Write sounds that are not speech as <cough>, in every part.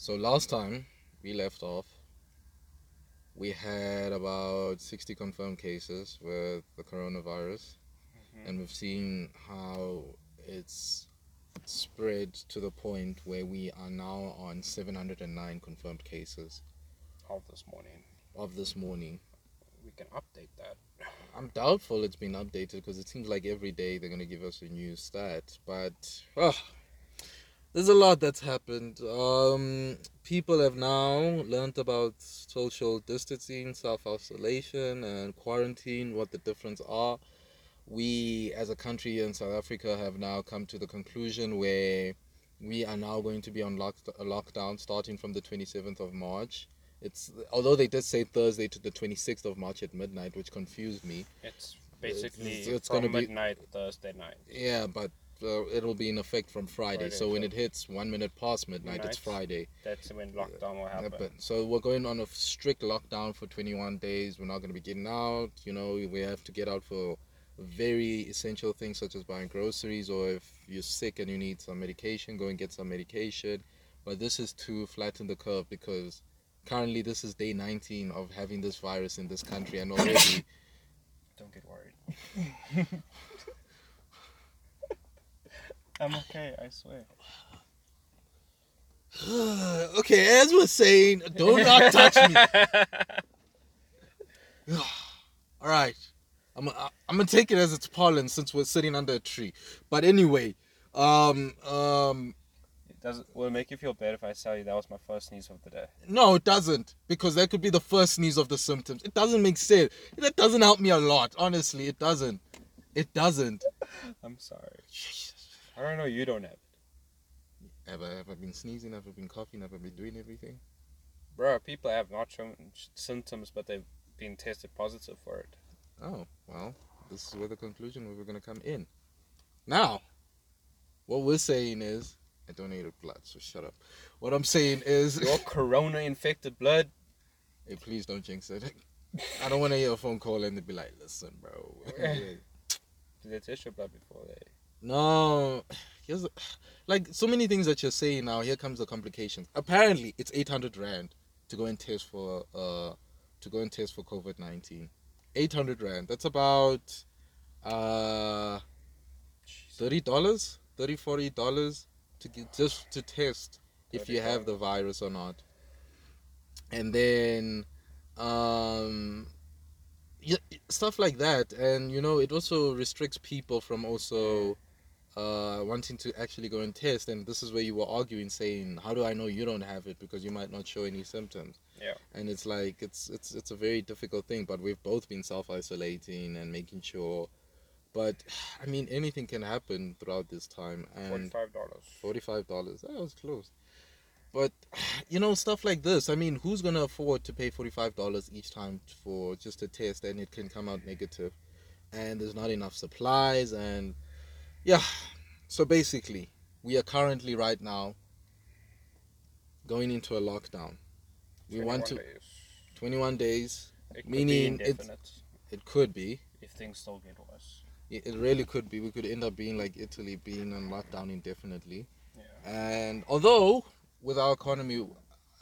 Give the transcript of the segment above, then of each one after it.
So last time we left off, we had about 60 confirmed cases with the coronavirus, Mhm. and we've seen how it's spread to the point where we are now on 709 confirmed cases Of this morning, of this morning. we can update that. I'm doubtful it's been updated because it seems like every day they're going to give us a new stat. But oh, there's a lot that's happened. Um, people have now learned about social distancing, self isolation, and quarantine, what the difference are. We, as a country in South Africa, have now come to the conclusion where we are now going to be on lock- lockdown starting from the 27th of March. It's although they did say Thursday to the 26th of March at midnight, which confused me. It's basically it's- it's from gonna be- midnight Thursday night. Yeah, but uh, it'll be in effect from Friday. Friday, so when it hits one minute past midnight, it's Friday. That's when lockdown will Yeah, happen. but so we're going on a strict lockdown for 21 days. We're not going to be getting out. You know, we have to get out for very essential things such as buying groceries, or if you're sick and you need some medication, go and get some medication. But this is to flatten the curve because currently this is day 19 of having this virus in this country, and <laughs> already Don't get worried. <laughs> I'm okay, I swear. <sighs> okay, as we're saying, do not not touch me. <laughs> <sighs> All right, I'm I'm gonna take it as it's pollen since we're sitting under a tree. But anyway, um, um, It does. Will it make you feel better if I tell you that was my first sneeze of the day? no, it doesn't because that could be the first sneeze of the symptoms. It doesn't make sense. That doesn't help me a lot. Honestly, it doesn't. It doesn't. <laughs> I'm sorry. I don't know. You don't have it, Have I ever been sneezing? Have I been coughing? Have I been doing everything? bro. People have not shown symptoms, but they've been tested positive for it. Oh, well, this is where the conclusion we were going to come in. Now, what we're saying is, I donated blood, so shut up. What I'm saying is, Your <laughs> corona-infected blood. hey, please don't jinx it. I don't want to hear a phone call and be like, listen, bro. <laughs> <laughs> Did they test your blood before they? No, here's like so many things that you're saying now. Here comes the complications. Apparently, it's 800 rand to go and test for uh to go and test for COVID 19. 800 rand. That's about uh thirty dollars, thirty forty dollars to get just to test if you have the virus or not. And then um yeah, stuff like that and you know it also restricts people from also uh wanting to actually go and test and this is where you were arguing saying how do I know you don't have it because you might not show any symptoms Yeah. and it's like it's it's it's a very difficult thing but we've both been self-isolating and making sure but <sighs> i mean anything can happen throughout this time and Forty-five dollars. Forty-five dollars. That was close. But <sighs> you know stuff like this. I mean, who's gonna afford to pay forty-five dollars each time for just a test, and it can come out negative, and there's not enough supplies, and yeah. So basically, we are currently right now going into a lockdown. We want to 21 days. twenty-one days. It meaning indefinite It could be. if things still get worse. It it really could be. We could end up being like Italy, being on lockdown indefinitely. Yeah. And although with our economy,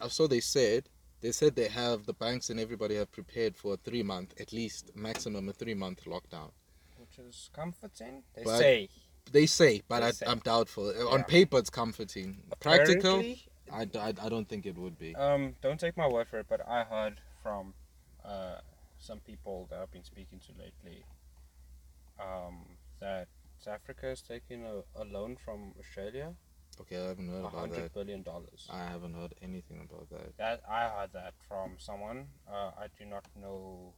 uh, so they said, they said they have the banks and everybody have prepared for a three month, at least maximum a three month lockdown. Which is comforting. They But- say. They say, but They I, say. I'm doubtful. Uh, On paper, it's comforting. Practical, I I, I, don't think it would be. Um, don't take my word for it, but I heard from uh, some people that I've been speaking to lately um, that South Africa is taking a, a loan from Australia, Okay, I haven't heard about hundred that. billion dollars. I haven't heard anything about that. That I heard that from someone. Uh, I do not know.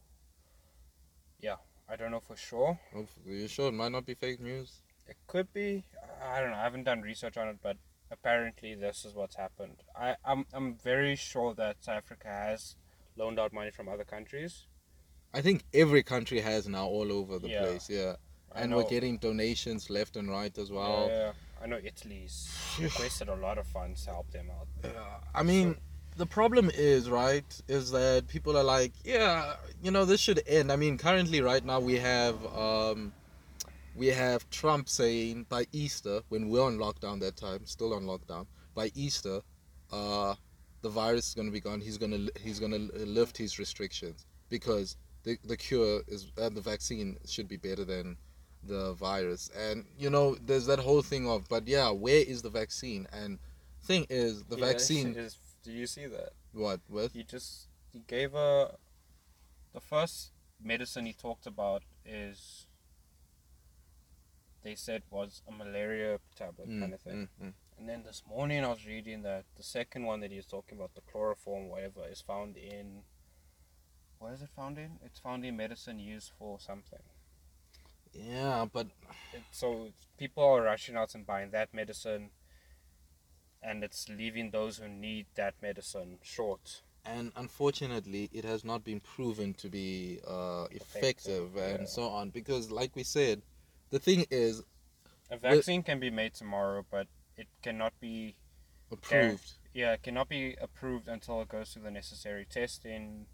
Yeah, I don't know for sure. Well, Are you sure it might not be fake news? It could be. I don't know. I haven't done research on it, but apparently this is what's happened. I, I'm I'm very sure that South Africa has loaned out money from other countries. I think every country has now all over the Yeah. place, yeah. I And know, we're getting donations left and right as well. Yeah, yeah. I know Italy's requested a lot of funds to help them out. Yeah, I mean, the problem is, right, is that people are like, yeah, you know, this should end. I mean, currently, right now, we have, um, we have Trump saying by Easter, when we're on lockdown that time, still on lockdown, by Easter, uh, the virus is going to be gone. He's going to he's going to lift his restrictions because the the cure is uh, the vaccine should be better than the virus. And you know, there's that whole thing of, but yeah, where is the vaccine? And thing is, the Yeah, vaccine. Is, do you see that? What with? He just he gave a the first medicine he talked about is they said was a malaria tablet Mm, kind of thing. mm, mm. And then this morning I was reading that the second one that he was talking about, the chloroform, whatever, is found in. What is it found in? It's found in medicine used for something. Yeah, but It, so people are rushing out and buying that medicine, and it's leaving those who need that medicine short. and unfortunately, it has not been proven to be uh, effective Effective, and yeah. so on. Because, like we said, the thing is A vaccine can be made tomorrow, but it cannot be approved. yeah, it cannot be approved until it goes through the necessary testing,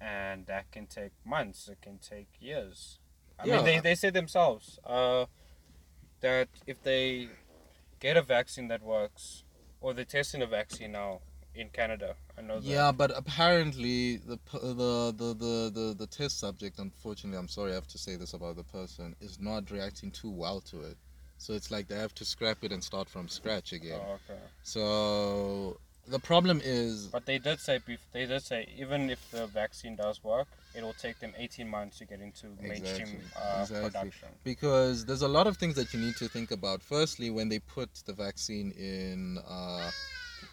and that can take months. It can take years. I Yeah. mean, they they say themselves uh, that if they get a vaccine that works, or they're testing a vaccine now in Canada. I know that. Yeah, but apparently the, the the the the the test subject, unfortunately, I'm sorry I have to say this about the person, is not reacting too well to it. So it's like they have to scrap it and start from scratch again. Oh, okay. So the problem is But they did say they did say even if the vaccine does work, it will take them 18 months to get into mainstream Exactly, uh, exactly. production. because there's a lot of things that you need to think about. Firstly, when they put the vaccine in uh,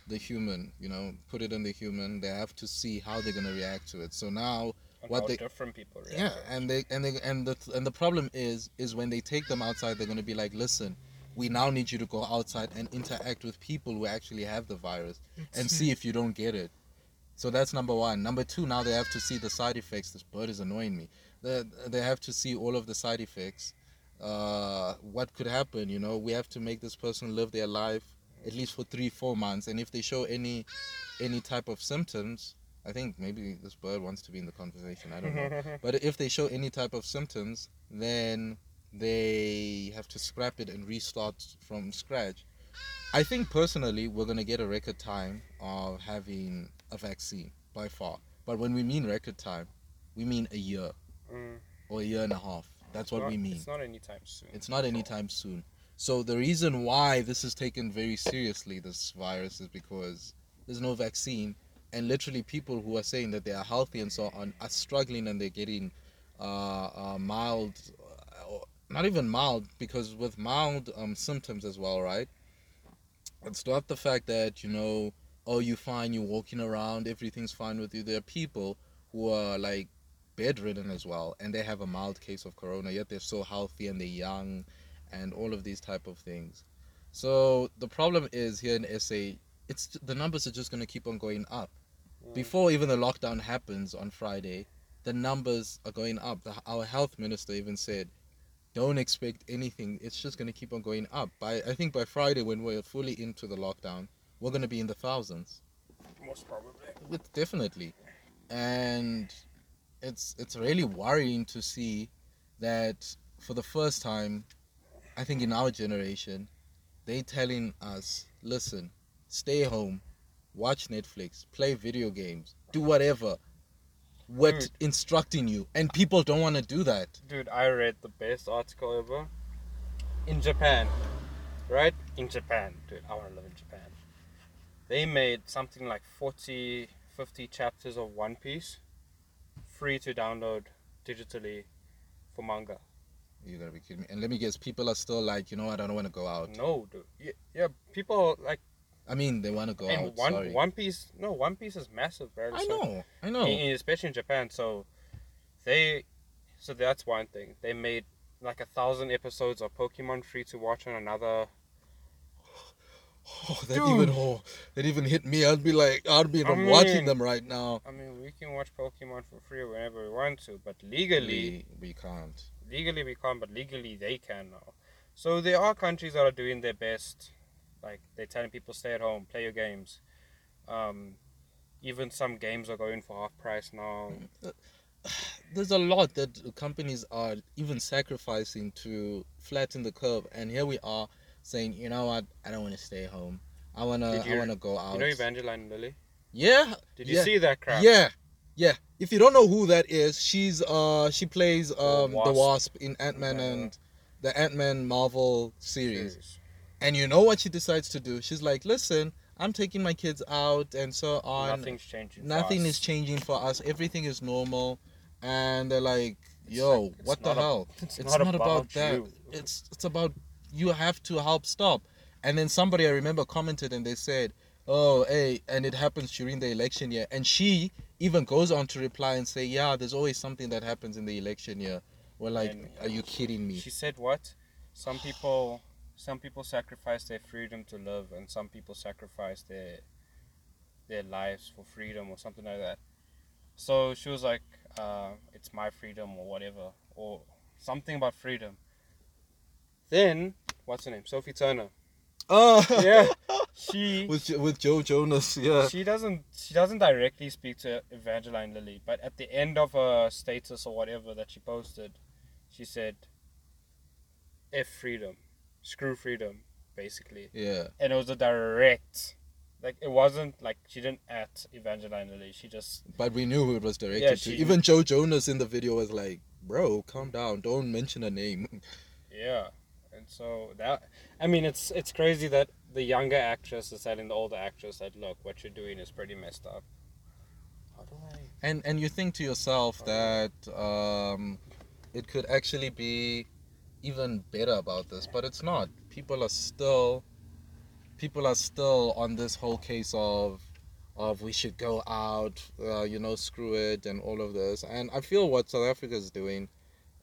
the human, you know, put it in the human, they have to see how they're gonna react to it. So now And What how they- different people react. Yeah, and they and they and the and the problem is is when they take them outside, they're gonna be like, listen, we now need you to go outside and interact with people who actually have the virus and see if you don't get it. So that's number one. Number two, now they have to see the side effects. This bird is annoying me. They they have to see all of the side effects. Uh, what could happen? You know, we have to make this person live their life at least for three, four months, and if they show any any type of symptoms, I think maybe this bird wants to be in the conversation. I don't know. <laughs> But if they show any type of symptoms, then they have to scrap it and restart from scratch. I think personally, we're going to get a record time of having a vaccine by far. But when we mean record time, we mean a year Mm. or a year and a half. That's what Not- we mean. It's not anytime soon. It's not anytime soon. So the reason why this is taken very seriously, this virus, is because there's no vaccine, and literally people who are saying that they are healthy and so on are struggling and they're getting uh, uh, mild, uh, not even mild, because with mild um, symptoms as well, right? It's not the fact that you know, oh, you're fine, you're walking around, everything's fine with you. There are people who are like bedridden as well, and they have a mild case of corona, yet they're so healthy and they're young, and all of these type of things. So the problem is here in SA, it's the numbers are just going to keep on going up. Mm. Before even the lockdown happens on Friday, the numbers are going up. The, our health minister even said, "Don't expect anything. It's just going to keep on going up." By I think by Friday, when we're fully into the lockdown, we're going to be in the thousands. Most probably. With definitely, and it's it's really worrying to see that for the first time, I think in our generation, they telling us, listen, stay home, watch Netflix, play video games, do whatever. What Dude. instructing you, and people don't want to do that. Dude, I read the best article ever. In Japan, right? In Japan, dude, I want to live in Japan. They made something like 40, 50 chapters of One Piece free to download digitally for manga. You gotta be kidding me. And let me guess, people are still like, you know, what, I don't want to go out. No, dude. Yeah, yeah people like I mean, they want to go and out. one sorry. One Piece. No, One Piece is massive, bro. I So- know, I know. in- especially in Japan. So they, so that's one thing. They made like a thousand episodes of Pokemon free to watch on another. <sighs> Oh, that Dude. even oh, that even hit me. I'd be like, I'd be I watching them right now. I mean, we can watch Pokemon for free whenever we want to, but legally, we, we can't. Legally we can't. But legally they can now. So there are countries that are doing their best, like they're telling people stay at home, play your games. Um, even some games are going for half price now. <sighs> There's a lot that companies are even sacrificing to flatten the curve, and here we are saying, you know what, I don't want to stay home. I wanna, Did I wanna go out. You know Evangeline Lilly? Yeah. Did you yeah, see that crap? Yeah. Yeah. If you don't know who that is, she's uh she plays um the Wasp. Wasp in Ant Man Yeah. and the Ant Man Marvel series. Serious. And you know what she decides to do? She's like, listen, I'm taking my kids out and so on. Nothing's changing. Nothing is changing for us. Everything is normal. And they're like, It's yo, like- what the a- hell? <laughs> It's, It's, not, about, about that. you. It's it's about you have to help stop. And then somebody I remember commented and they said, "Oh, hey," and it happens during the election year. And she even goes on to reply and say, "Yeah, there's always something that happens in the election year." We're like, And "Are you kidding me?" She said what? Some people, some people sacrifice their freedom to live, and some people sacrifice their their lives for freedom or something like that. So she was like, uh, "It's my freedom" or whatever, or something about freedom. Then what's her name? Sophie Turner. Oh, Yeah, <laughs> she with with Joe Jonas, yeah. she doesn't she doesn't directly speak to Evangeline Lilly, but at the end of a status or whatever that she posted, she said, "F freedom, screw freedom," basically, Yeah. and it was a direct, like it wasn't like she didn't at Evangeline Lilly. She just But we knew who it was directed Yeah, to. Even Joe Jonas in the video was like, "Bro, calm down. Don't mention a name." <laughs> yeah, so that I mean it's it's crazy that the younger actress is telling the older actress that look what you're doing is pretty messed up. How do I? And and you think to yourself that um, it could actually be even better about this, but it's not. People are still people are still on this whole case of of we should go out, uh, you know, screw it, and all of this. And I feel what South Africa is doing,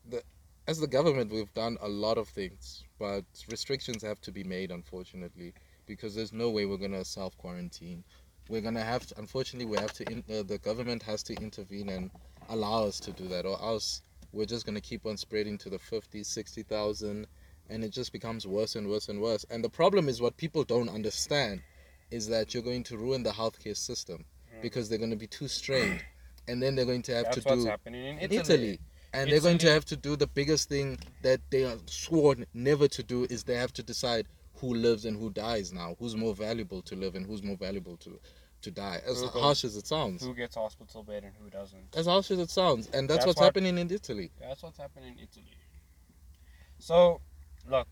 the as the government, we've done a lot of things, but restrictions have to be made, unfortunately, because there's no way we're gonna self quarantine. We're gonna have to, unfortunately, we have to. In, uh, the government has to intervene and allow us to do that, or else we're just gonna keep on spreading to the 50, 60,000, and it just becomes worse and worse and worse. And the problem is what people don't understand is that you're going to ruin the healthcare system Mm. because they're going to be too strained, and then they're going to have That's to what's do happening in in Italy. Italy. And they're going to have to do the biggest thing that they are sworn never to do is they have to decide who lives and who dies now. Who's more valuable to live and who's more valuable to to die. As Who goes- harsh as it sounds. Who gets hospital bed and who doesn't? As harsh as it sounds. And that's, That's what's what- happening in Italy. That's what's happening in Italy. So, look,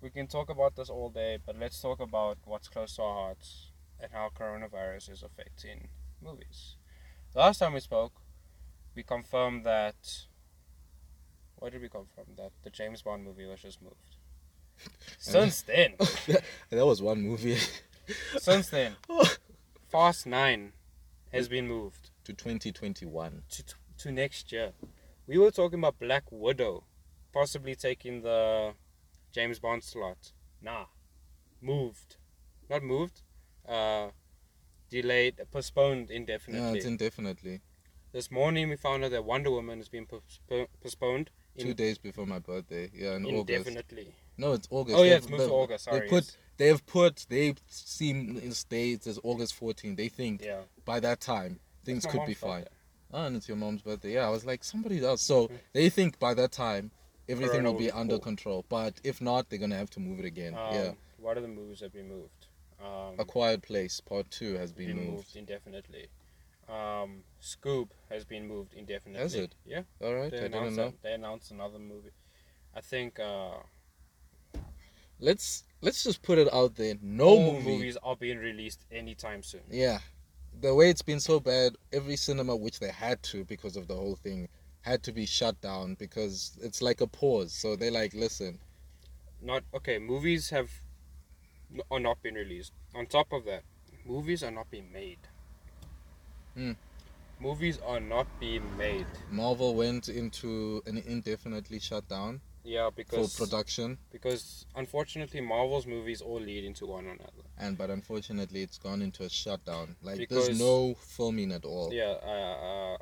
we can talk about this all day, but let's talk about what's close to our hearts and how coronavirus is affecting movies. The last time we spoke, we confirmed that. What did we confirm? That the James Bond movie was just moved. <laughs> Since then, <laughs> that was one movie <laughs> since then, Fast Nine has been moved. to 2021. to, to next year. We were talking about Black Widow possibly taking the James Bond slot. Nah, moved, not moved. Uh, delayed, postponed Yeah, indefinitely. it's indefinitely. This morning we found out that Wonder Woman has been postpo- postponed Two days before my birthday. Yeah, in August. indefinitely. No, it's August. Oh yeah, it's moved to August. Sorry. They put yes. they've put they seem in states as August 14. They think yeah. by that time things could be fine. Oh, and it's your mom's birthday. Yeah, I was like somebody else. So Mm. they think by that time everything Corona will be will be under cool. control. But if not, they're gonna have to move it again. Um, yeah. What are the movies that we moved? Um, A Quiet Place Part Two has been, been moved. moved indefinitely. Um, Scoob has been moved indefinitely. Has it? Yeah. All right, they I didn't announced know. a- they announced another movie. I think uh, Let's let's just put it out there. No movie. movies are being released anytime soon. Yeah, the way it's been so bad, every cinema which they had to because of the whole thing had to be shut down because it's like a pause. So they're like, listen, Not okay. Movies have are not being released. On top of that, movies are not being made. Hmm. Movies are not being made. Marvel went into an indefinitely shut down Yeah, for because production, because unfortunately Marvel's movies all lead into one another. and but unfortunately, it's gone into a shutdown. Like Because- there's no filming at all. Yeah, uh,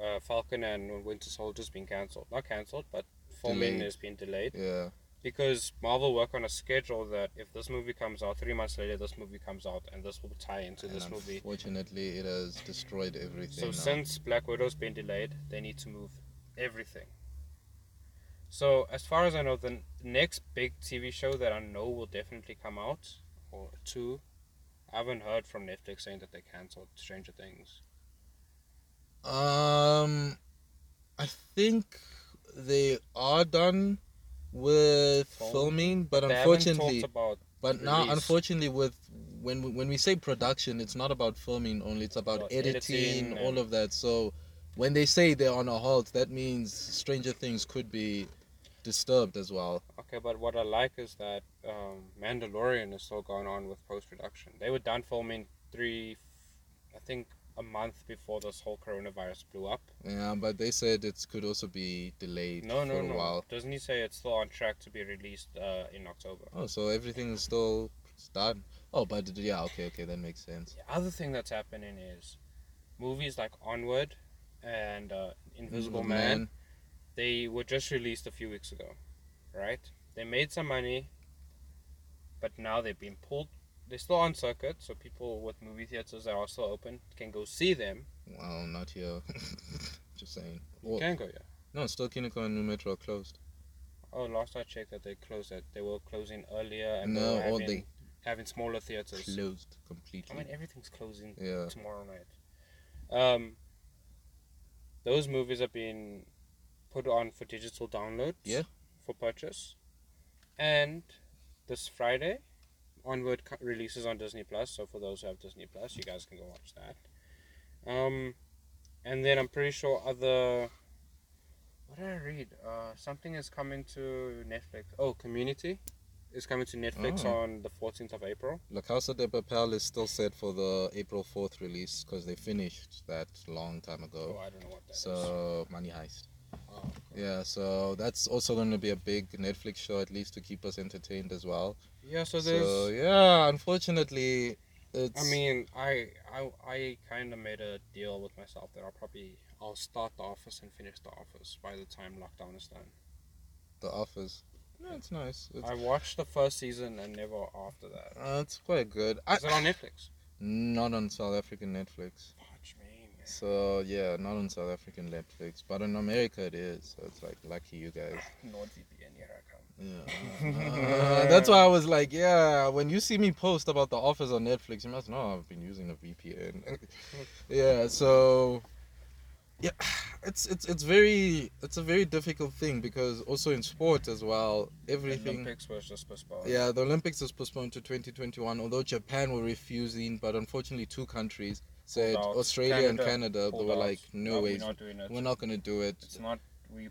uh, uh, Falcon and Winter Soldier's been cancelled. Not cancelled, but filming Delayed. has been delayed Yeah, because Marvel work on a schedule that if this movie comes out three months later, this movie comes out, and this will tie into this and movie. unfortunately, it has destroyed everything. So now. since Black Widow's been delayed, they need to move everything. So as far as I know, the next big TV show that I know will definitely come out, or two, I haven't heard from Netflix saying that they cancelled Stranger Things. Um, I think they are done with Film? filming, but They unfortunately, but now release. unfortunately with when we- when we say production, it's not about filming only; it's about About editing, editing all of that. So when they say they're on a halt, that means Stranger Things could be disturbed as well. Okay, but what I like is that um, Mandalorian is still going on with post production. They were done filming three, I think, a month before this whole coronavirus blew up. Yeah, but they said it could also be delayed No, for no, a no. while. Doesn't he say it's still on track to be released uh, in October? Oh, so everything is still done. Oh, but yeah, okay, okay, that makes sense. The other thing that's happening is movies like Onward and uh, Invisible Man, they were just released a few weeks ago, right? They made some money, but now they've been pulled. They're still on circuit, so people with movie theaters that are still open can go see them. Well, not here. <laughs> Just saying. You Well, can go, yeah. no, still Kinekor and Nu Metro are closed. Oh, last I checked, that they closed it. They were closing earlier and No, they having, they having smaller theaters. closed completely. I mean, everything's closing Yeah. tomorrow night. Um, those movies are being put on for digital downloads. Yeah. For purchase, and this Friday, Onward releases on Disney Plus. So for those who have Disney Plus, you guys can go watch that. Um, and then I'm pretty sure other. What did I read? Uh, something is coming to Netflix. Oh, Community is coming to Netflix Oh. on the 14th of April. La Casa de Papel is still set for the April 4th release because they finished that long time Oh, ago. I don't know what that is. So, Money Heist. Yeah, so that's also going to be a big Netflix show, at least to keep us entertained as well. yeah, so there's. So, yeah, unfortunately, it's. I mean, I I, I kind of made a deal with myself that I'll probably I'll start the office and finish the office by the time lockdown is done. The Office. No, it's nice. It's, I watched the first season and never after that. uh, it's quite good. I, Is it on Netflix? not on South African Netflix. Watch me. So yeah, not on South African Netflix, but in America it is. So it's like lucky you guys. <laughs> NordVPN, here I come. Yeah. Uh, <laughs> that's why I was like, yeah. When you see me post about The Office on Netflix, you must know I've been using a VPN. <laughs> yeah. So yeah, <sighs> it's it's it's very it's a very difficult thing because also in sport as well, The everything. Olympics was just postponed. Yeah, the Olympics is postponed to 2021. Although Japan were refusing, but unfortunately two countries said. Australia and Canada Canada. They were out. like, no, No, way, We're not we're not gonna do it. It's not we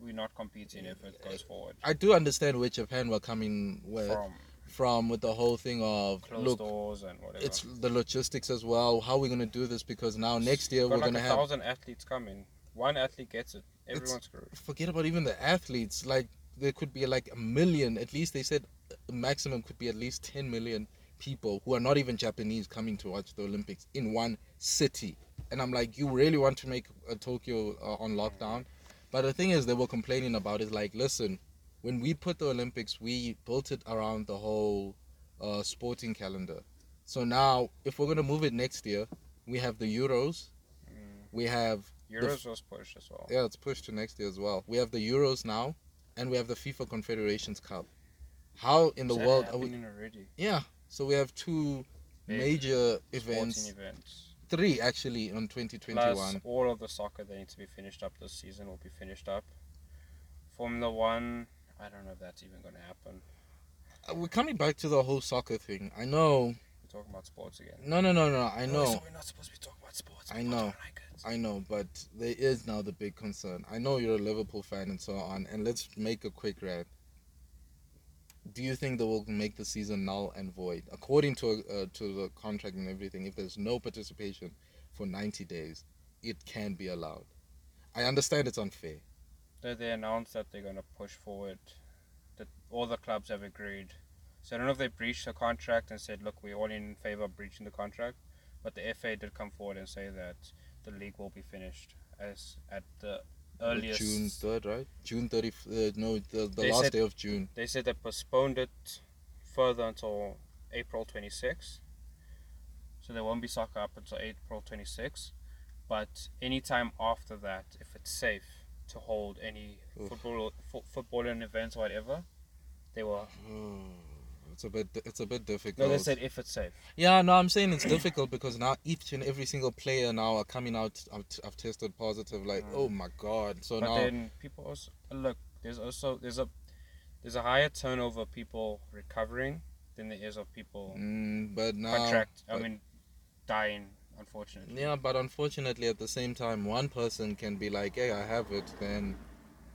we're not competing if it goes forward. I do understand where Japan were coming with, From from with the whole thing of closed look, doors and whatever. it's the logistics as well. How are we gonna do this? Because now next year we're like gonna a have. thousand athletes coming. One athlete gets it. Everyone's screwed. Forget about even the athletes. Like there could be like a million. At least they said maximum could be at least 10 million people who are not even Japanese coming to watch the Olympics in one city. And I'm like, you really want to make uh, Tokyo uh, on lockdown? But the thing is, they were complaining about is like, listen, when we put the Olympics, we built it around the whole uh, sporting calendar. So now, if we're gonna move it next year, we have the Euros, Mm. we have Euros was pushed as well. yeah, it's pushed to next year as well. We have the Euros now, and we have the FIFA Confederations Cup. How in the Is that world are we? already? Yeah, so we have two Big major events, events. three actually on Plus 2021. all of the soccer that needs to be finished up this season will be finished up. Formula One, I don't know if that's even going to happen. Uh, We're coming back to the whole soccer thing. I know. We're talking about sports again. No, no, no, no. I Oh, know. so we're not supposed to be talking about sports. I know. like. I know, but there is now the big concern. I know you're a Liverpool fan and so on, and let's make a quick rant. Do you think they will make the season null and void according to uh, to the contract and everything? If there's no participation for 90 days, it can be allowed. I understand it's unfair. They, they announced that they're going to push forward. That all the clubs have agreed. So I don't know if they breached the contract and said, "Look, we're all in favor of breaching the contract," but the FA did come forward and say that the league will be finished as at the earliest. June 3rd, right? June 30. Uh, no, the, the last said- day of June. They said they postponed it further until April 26th. So there won't be soccer up until April 26th. But anytime after that, if it's safe to hold any Oof. football fo- footballing events or whatever, they will <sighs> It's a bit. It's a bit difficult. No, they said if it's safe. Yeah, no, I'm saying it's difficult because now each and every single player now are coming out. I've, I've tested positive. Like, Mm. oh my god. So But now, then people also look. There's also there's a there's a higher turnover of people recovering than there is of people mm, but now, contract. I mean, dying. Unfortunately. yeah, but unfortunately, at the same time, one person can be like, "Hey, I have it," then.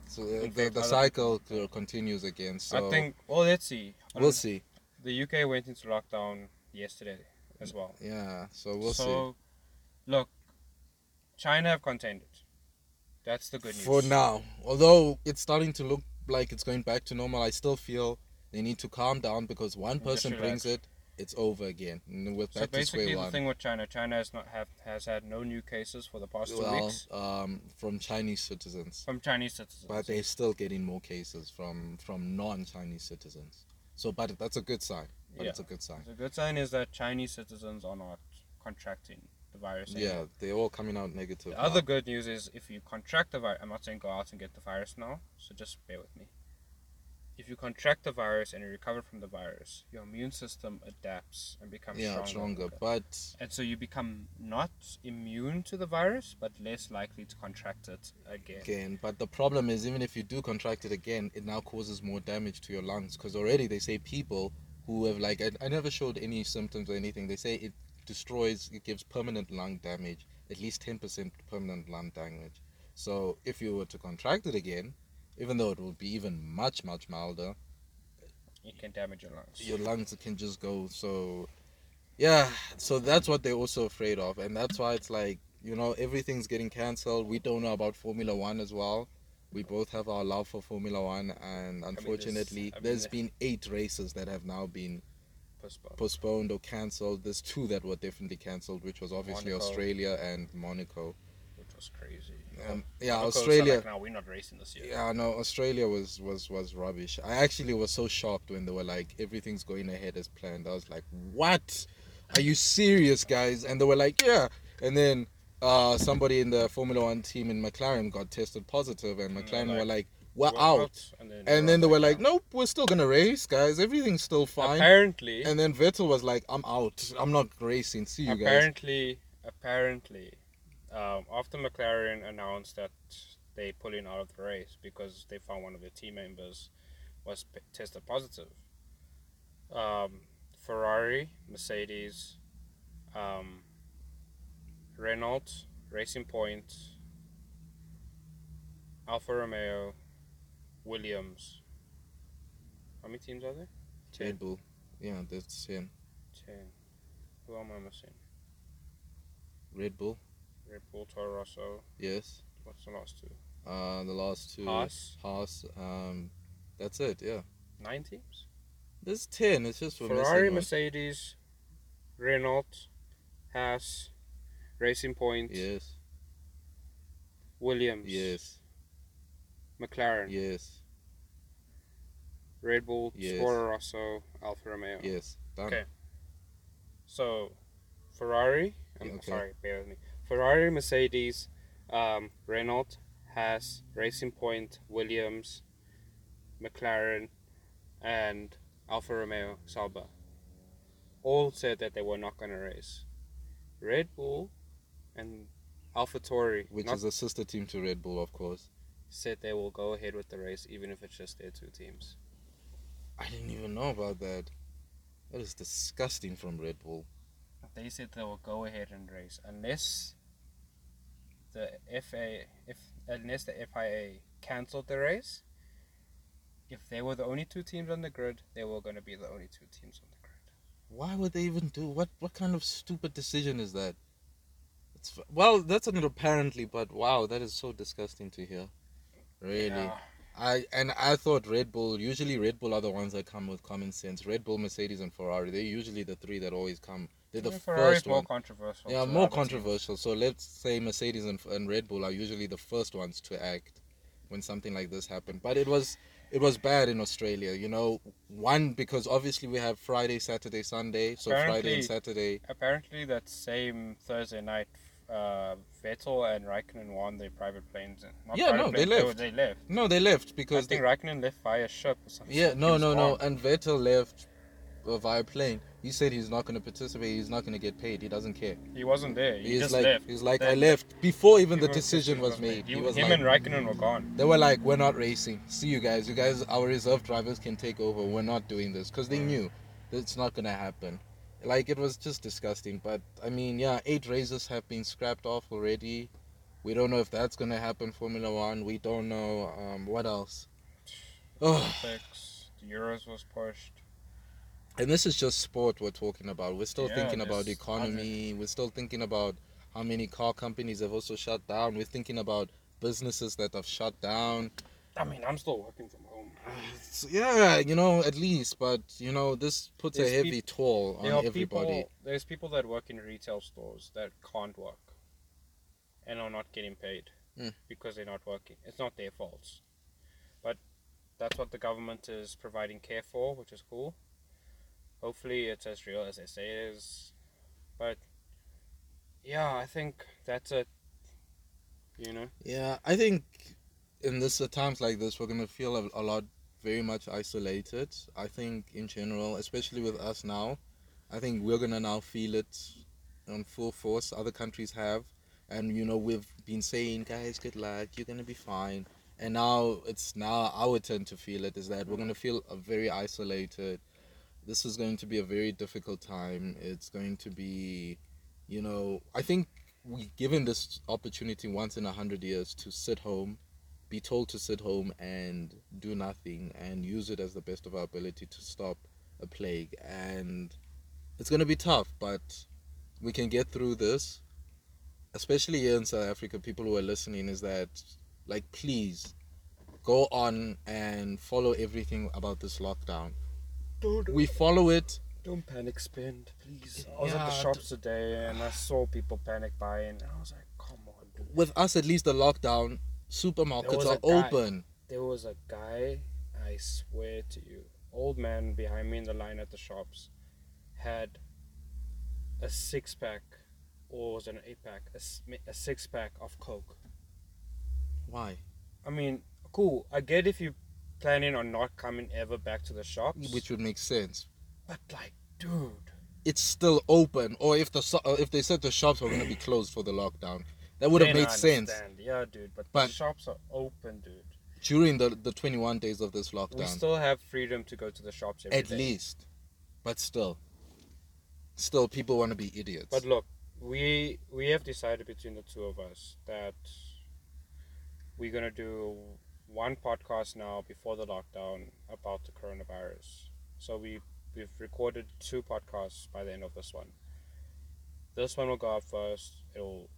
So uh, the, the cycle continues again. So I think. Well, let's see. we'll see. The UK went into lockdown yesterday as well. Yeah, so we'll see. so, look, China have contained it. That's the good news. For now, although it's starting to look like it's going back to normal, I still feel they need to calm down because one person brings it, it's over again. With So basically, the one. thing with China, China has not have has had no new cases for the past two weeks um, from Chinese citizens, from Chinese citizens. but they're still getting more cases from from non-Chinese citizens. So, but that's a good sign. But Yeah. it's a good sign. The good sign is that Chinese citizens are not contracting the virus. Yeah, they're all coming out negative. The now. other good news is if you contract the virus, I'm not saying go out and get the virus now, so just bear with me. If you contract the virus and you recover from the virus, your immune system adapts and becomes yeah, stronger. stronger. But And so you become not immune to the virus, but less likely to contract it again. again, but the problem is, even if you do contract it again, it now causes more damage to your lungs because already they say people who have like I, I never showed any symptoms or anything. They say it destroys, it gives permanent lung damage, at least ten percent permanent lung damage. So if you were to contract it again, even though it will be even much much milder, It can damage your lungs. your lungs can just go so yeah so that's what they're also afraid of and that's why it's like you know everything's getting cancelled we don't know about formula one as well we both have our love for formula one and unfortunately I mean, there's the- been eight races that have now been Postponed. postponed or cancelled there's two that were definitely cancelled which was obviously Monaco. australia and monaco which was crazy. Um, yeah australia Like, no, we're not racing this year. yeah, no, Australia was was was rubbish. I actually was so shocked when they were like everything's going ahead as planned. I was like, "What? Are you serious, guys?" And they were like, "Yeah." And then uh, somebody in the Formula One team in McLaren got tested positive, and they're McLaren like, were like, "We're, We're out." And then, And then they were like, no. "Nope, we're still gonna race, guys. Everything's still fine." Apparently, And then Vettel was like, "I'm out. I'm not racing. See you guys." apparently, apparently, um, after McLaren announced that they pulling out of the race because they found one of their team members was p- tested positive. Um, Ferrari, Mercedes, um, Renault, Racing Point, Alfa Romeo, Williams. How many teams are there? Red Bull. Yeah, that's him. Ten. Who am I missing? Red Bull. Red Bull, Toro Rosso. Yes. What's the last two? Uh, the last two. Haas. Haas. Um, that's it. Yeah. Nine teams. There's ten. It's just Ferrari. Mercedes, Renault, Haas, Racing Point, Yes. Williams, Yes. McLaren, Yes. Red Bull, Yes. Toro Rosso, Alfa Romeo. Yes. Done. Okay. So, Ferrari. I'm okay. sorry, bear with me. Ferrari, Mercedes, um, Renault, Haas, Racing Point, Williams, McLaren, and Alfa Romeo Sauber. All said that they were not going to race. Red Bull and AlphaTauri Which not is a sister team to Red Bull, of course. said they will go ahead with the race, even if it's just their two teams. I didn't even know about that. That is disgusting from Red Bull. They said they will go ahead and race unless the FA if unless the FIA cancelled the race. If they were the only two teams on the grid, they were going to be the only two teams on the grid. Why would they even do what? What kind of stupid decision is that? It's well, that's an apparently, but wow, that is so disgusting to hear. Really, Yeah. I and I thought Red Bull. Usually, Red Bull are the ones that come with common sense. Red Bull, Mercedes, and Ferrari. They're usually the three that always come. They're the Yeah, Ferrari's first more one. controversial. Yeah, to more other controversial. So let's say Mercedes and, and Red Bull are usually the first ones to act when something like this happened. But it was it was bad in Australia. You know, one because obviously we have Friday, Saturday, Sunday. So Friday and Saturday. Apparently, that same Thursday night, uh, Vettel and Raikkonen won their private planes. Not Yeah, private no, they left. They, they left. No, they left because I think they, Raikkonen left via ship or something. yeah, no, no, no, and Vettel left via plane. He said he's not going to participate. He's not going to get paid. He doesn't care. He wasn't there. He He's just like, left. he's like, Then I left before even the decision was made. He, He was him like, and Raikkonen were gone. they were like, we're not racing. See you guys. You guys, our reserve drivers can take over. We're not doing this because they Mm. knew that it's not going to happen. Like it was just disgusting. But I mean, yeah, eight races have been scrapped off already. We don't know if that's going to happen. Formula One. We don't know. Um, what else? Oh, Olympics, the Euros was pushed. And this is just sport we're talking about. We're still Yeah, thinking about there's economy. We're still thinking about how many car companies have also shut down. We're thinking about businesses that have shut down. I mean, I'm still working from home. <sighs> Yeah, you know, at least, but you know, this puts There's a heavy toll on everybody. people. There's people that work in retail stores that can't work, and are not getting paid Mm. because they're not working. It's not their fault, but that's what the government is providing care for, which is cool. Hopefully, it's as real as they say it is, but yeah, I think that's it. You know, Yeah, I think in this at times like this, we're gonna feel a, a lot very much isolated. I think in general, especially with us now, I think we're gonna now feel it on full force. Other countries have, and you know we've been saying, guys, good luck, you're gonna be fine. And now it's now our turn to feel it. Is that we're gonna feel very isolated. This is going to be a very difficult time. It's going to be, you know, I think we given this opportunity once in a hundred years to sit home, be told to sit home and do nothing and use it as the best of our ability to stop a plague. And it's gonna be tough, but we can get through this. Especially here in South Africa, people who are listening is that like please go on and follow everything about this lockdown. Don't We follow it don't panic spend, please. I was at Yeah, the d- shops today and I saw people panic buying. And I was like, come on, dude. with us at least the lockdown, supermarkets are a guy- open. There was a guy, I swear to you, old man behind me in the line at the shops, had a six pack, or was it an eight pack, A six pack of Coke. Why? I mean, cool. I get if you planning on not coming ever back to the shops, Which would make sense. but like, dude, it's still open, or if the uh, if they said the shops were gonna be <clears throat> closed for the lockdown, that would have made sense. Yeah, dude, but, But- the shops are open, dude. during the the 21 days of this lockdown, We still have freedom to go to the shops every at day. least. But still, still, people want to be idiots. But look, we we have decided between the two of us that we're gonna do one podcast now before the lockdown about the coronavirus. So we we've recorded two podcasts by the end of this one. This one will go up first. It'll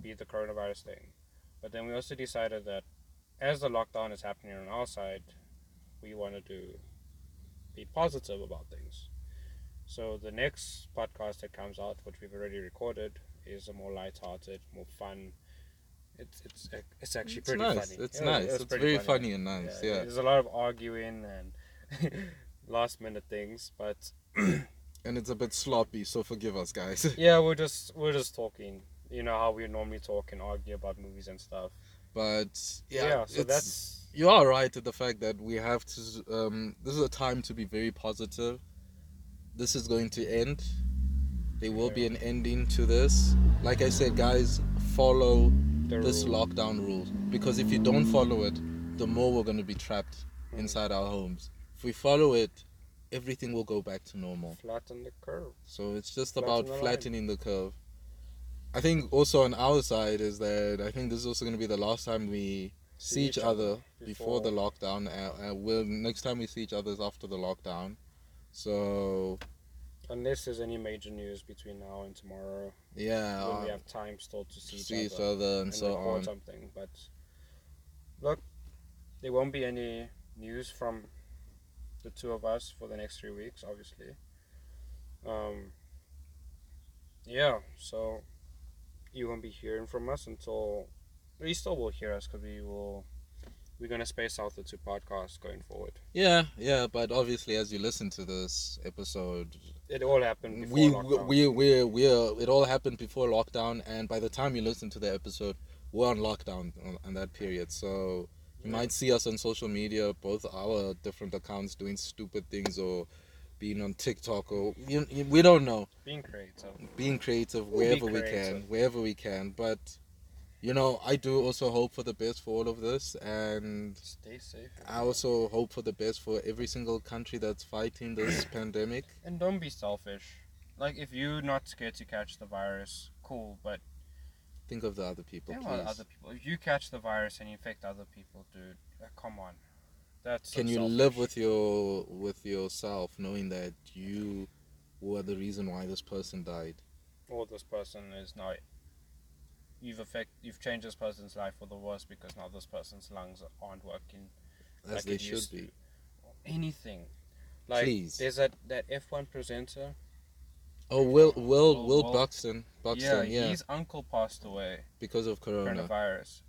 be the coronavirus thing, but then we also decided that as the lockdown is happening on our side, we want to be positive about things. So the next podcast that comes out, which we've already recorded, is a more light-hearted, more fun. It's it's it's actually it's pretty nice. funny. It's Yeah, nice. It's, very funny, and nice. Yeah. There's a lot of arguing and <laughs> last-minute things, but <clears throat> and it's a bit sloppy, so forgive us, guys. <laughs> yeah, we're just we're just talking. You know how we normally talk and argue about movies and stuff. but yeah, Yeah, so that's you are right at the fact that we have to. Um, this is a time to be very positive. This is going to end. There will be an ending to this. Like I said, guys, follow the this rule. lockdown rules because if you don't follow it, the more we're going to be trapped inside our homes. If we follow it, everything will go back to normal. flatten the curve. So it's just Flatten about the line. flattening the curve. I think also on our side is that I think this is also going to be the last time we see, each other before, the lockdown. Uh, uh, we'll, next time we see each other is after the lockdown. So Unless there's any major news between now and tomorrow, yeah, when we uh, have time still to see, see each other and, and so on. something. But look, there won't be any news from the two of us for the next three weeks, obviously. Um, yeah, so you won't be hearing from us until you still will hear us because we will. We're gonna space out the two podcasts going forward. Yeah, yeah, but obviously, as you listen to this episode, It all happened before we lockdown. we we we it all happened before lockdown, and by the time you listen to the episode, we're on lockdown on, that period. So you Yeah. might see us on social media, both our different accounts doing stupid things or being on TikTok or you, you- we don't know. Being creative. Being creative We'll be wherever we can, wherever we can. But you know, I do also hope for the best for all of this, and Stay safe. I also hope for the best for every single country that's fighting this <coughs> pandemic. And don't be selfish. Like if you're not scared to catch the virus, cool. But Think of the other people, think about other people. If you catch the virus and infect other people, dude, uh, come on. That's Can you selfish. live with your with yourself knowing that you were the reason why this person died? or this person is now you've affect you've changed this person's life for the worse because now this person's lungs aren't working As Like they it should used be. to. anything like Please. there's that that F1 presenter Oh, Will Will Will- Will Will- Buxton, Buxton, yeah, his uncle passed away because of Corona. coronavirus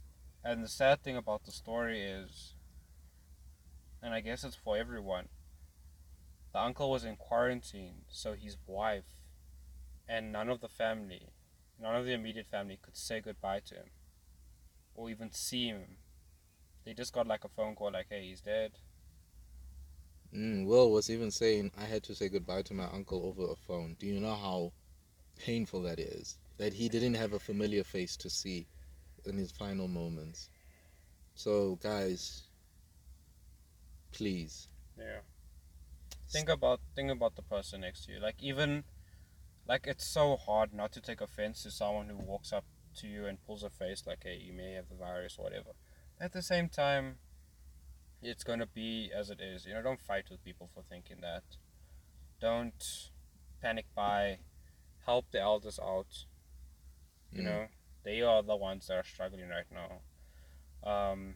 and the sad thing about the story is and I guess it's for everyone the uncle was in quarantine so his wife and none of the family none of the immediate family could say goodbye to him or even see him they just got like a phone call like hey he's dead Mm, Will was even saying I had to say goodbye to my uncle over a phone. Do you know how painful that is? That he didn't have a familiar face to see in his final moments. So, guys, please. yeah think about think about the person next to you like even like it's so hard not to take offense to someone who walks up to you and pulls a face like hey you may have the virus or whatever. At the same time it's going to be as it is. You know don't fight with people for thinking that. Don't panic buy. Help the elders out. You Mm. know they are the ones that are struggling right now. Um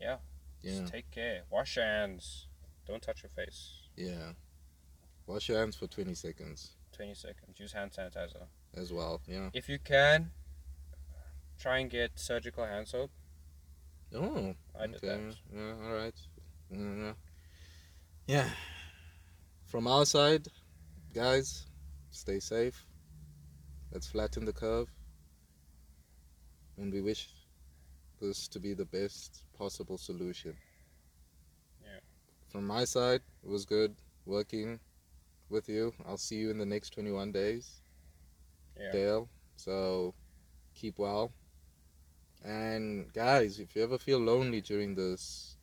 yeah. Yeah, just take care. Wash your hands. Don't touch your face. Yeah. Wash your hands for 20 seconds 20 seconds use hand sanitizer as well. Yeah. if you can try and get surgical hand soap Oh, I did okay. that. Yeah, all right. Yeah. yeah. From our side, guys, stay safe. Let's flatten the curve. And we wish this to be the best possible solution. Yeah. From my side, it was good working with you. I'll see you in the next 21 days. Yeah. Dale. So keep well. And guys, if you ever feel lonely during this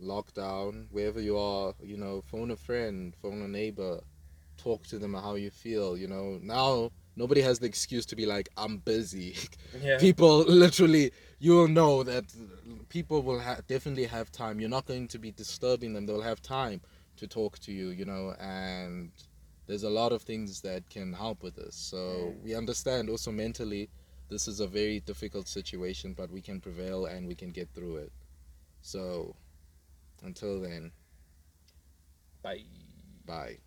lockdown, wherever you are, you know, phone a friend, phone a neighbor, talk to them how you feel. You know, now nobody has the excuse to be like, I'm busy. <laughs> <laughs> yeah people literally, you'll know that people will ha- definitely have time. You're not going to be disturbing them, they'll have time to talk to you, you know, and there's a lot of things that can help with this. So Mm. we understand also mentally this is a very difficult situation, but we can prevail and we can get through it. So until then, bye bye.